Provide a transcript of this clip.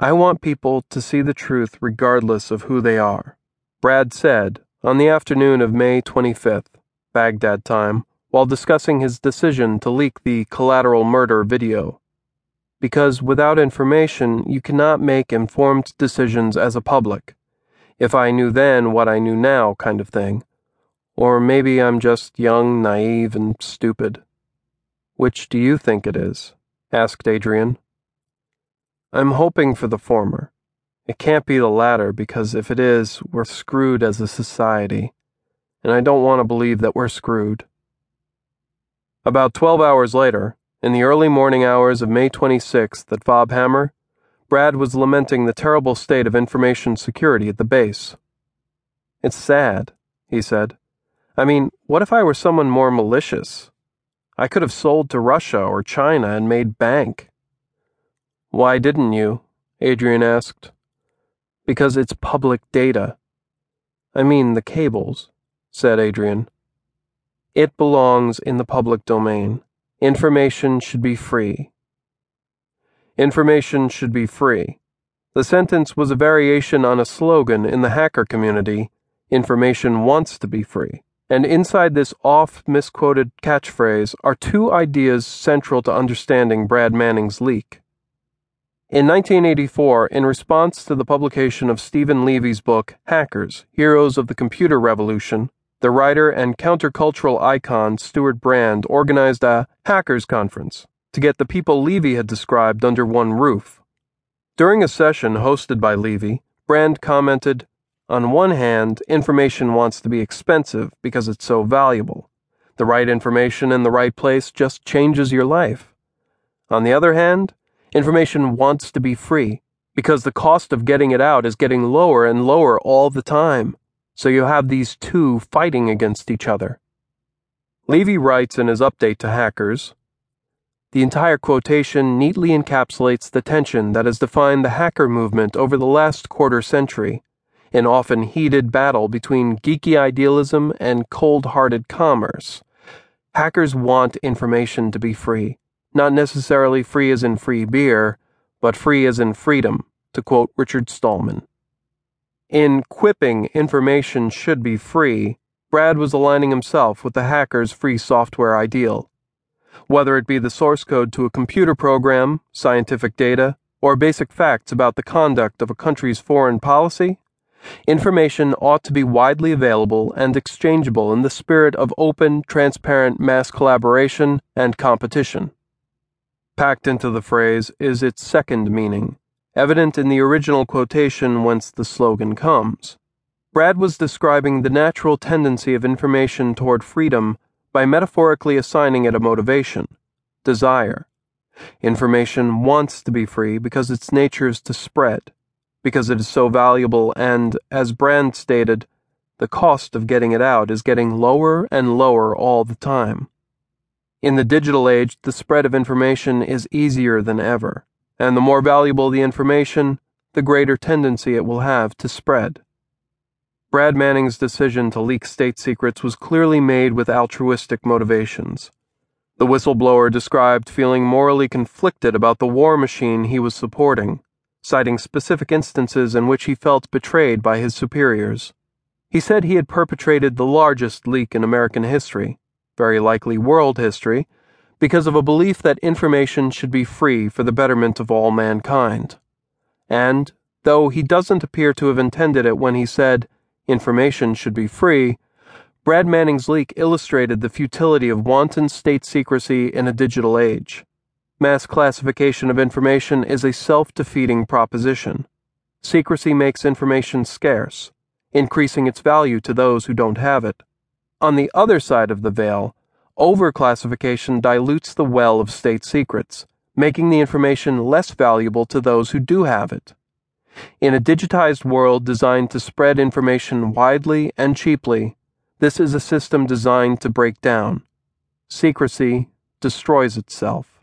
I want people to see the truth regardless of who they are, Brad said on the afternoon of May 25th, Baghdad time, while discussing his decision to leak the collateral murder video. Because without information, you cannot make informed decisions as a public. If I knew then what I knew now, kind of thing. Or maybe I'm just young, naive, and stupid. Which do you think it is? asked Adrian. I'm hoping for the former. It can't be the latter because if it is, we're screwed as a society, and I don't want to believe that we're screwed. About 12 hours later, in the early morning hours of May 26th at Fob Hammer, Brad was lamenting the terrible state of information security at the base. It's sad, he said. I mean, what if I were someone more malicious? I could have sold to Russia or China and made bank. Why didn't you? Adrian asked. Because it's public data. I mean, the cables, said Adrian. It belongs in the public domain. Information should be free. Information should be free. The sentence was a variation on a slogan in the hacker community Information wants to be free. And inside this oft misquoted catchphrase are two ideas central to understanding Brad Manning's leak. In 1984, in response to the publication of Steven Levy's book, Hackers Heroes of the Computer Revolution, the writer and countercultural icon Stewart Brand organized a hackers conference to get the people Levy had described under one roof. During a session hosted by Levy, Brand commented, On one hand, information wants to be expensive because it's so valuable. The right information in the right place just changes your life. On the other hand, Information wants to be free because the cost of getting it out is getting lower and lower all the time. So you have these two fighting against each other. Levy writes in his update to hackers The entire quotation neatly encapsulates the tension that has defined the hacker movement over the last quarter century, an often heated battle between geeky idealism and cold hearted commerce. Hackers want information to be free not necessarily free as in free beer, but free as in freedom, to quote Richard Stallman. In quipping information should be free, Brad was aligning himself with the hacker's free software ideal. Whether it be the source code to a computer program, scientific data, or basic facts about the conduct of a country's foreign policy, information ought to be widely available and exchangeable in the spirit of open, transparent mass collaboration and competition. Packed into the phrase is its second meaning, evident in the original quotation whence the slogan comes. Brad was describing the natural tendency of information toward freedom by metaphorically assigning it a motivation, desire. Information wants to be free because its nature is to spread, because it is so valuable, and, as Brand stated, the cost of getting it out is getting lower and lower all the time. In the digital age, the spread of information is easier than ever, and the more valuable the information, the greater tendency it will have to spread. Brad Manning's decision to leak state secrets was clearly made with altruistic motivations. The whistleblower described feeling morally conflicted about the war machine he was supporting, citing specific instances in which he felt betrayed by his superiors. He said he had perpetrated the largest leak in American history very likely world history, because of a belief that information should be free for the betterment of all mankind. And, though he doesn't appear to have intended it when he said information should be free, Brad Manning's leak illustrated the futility of wanton state secrecy in a digital age. Mass classification of information is a self defeating proposition. Secrecy makes information scarce, increasing its value to those who don't have it. On the other side of the veil, overclassification dilutes the well of state secrets, making the information less valuable to those who do have it. In a digitized world designed to spread information widely and cheaply, this is a system designed to break down. Secrecy destroys itself.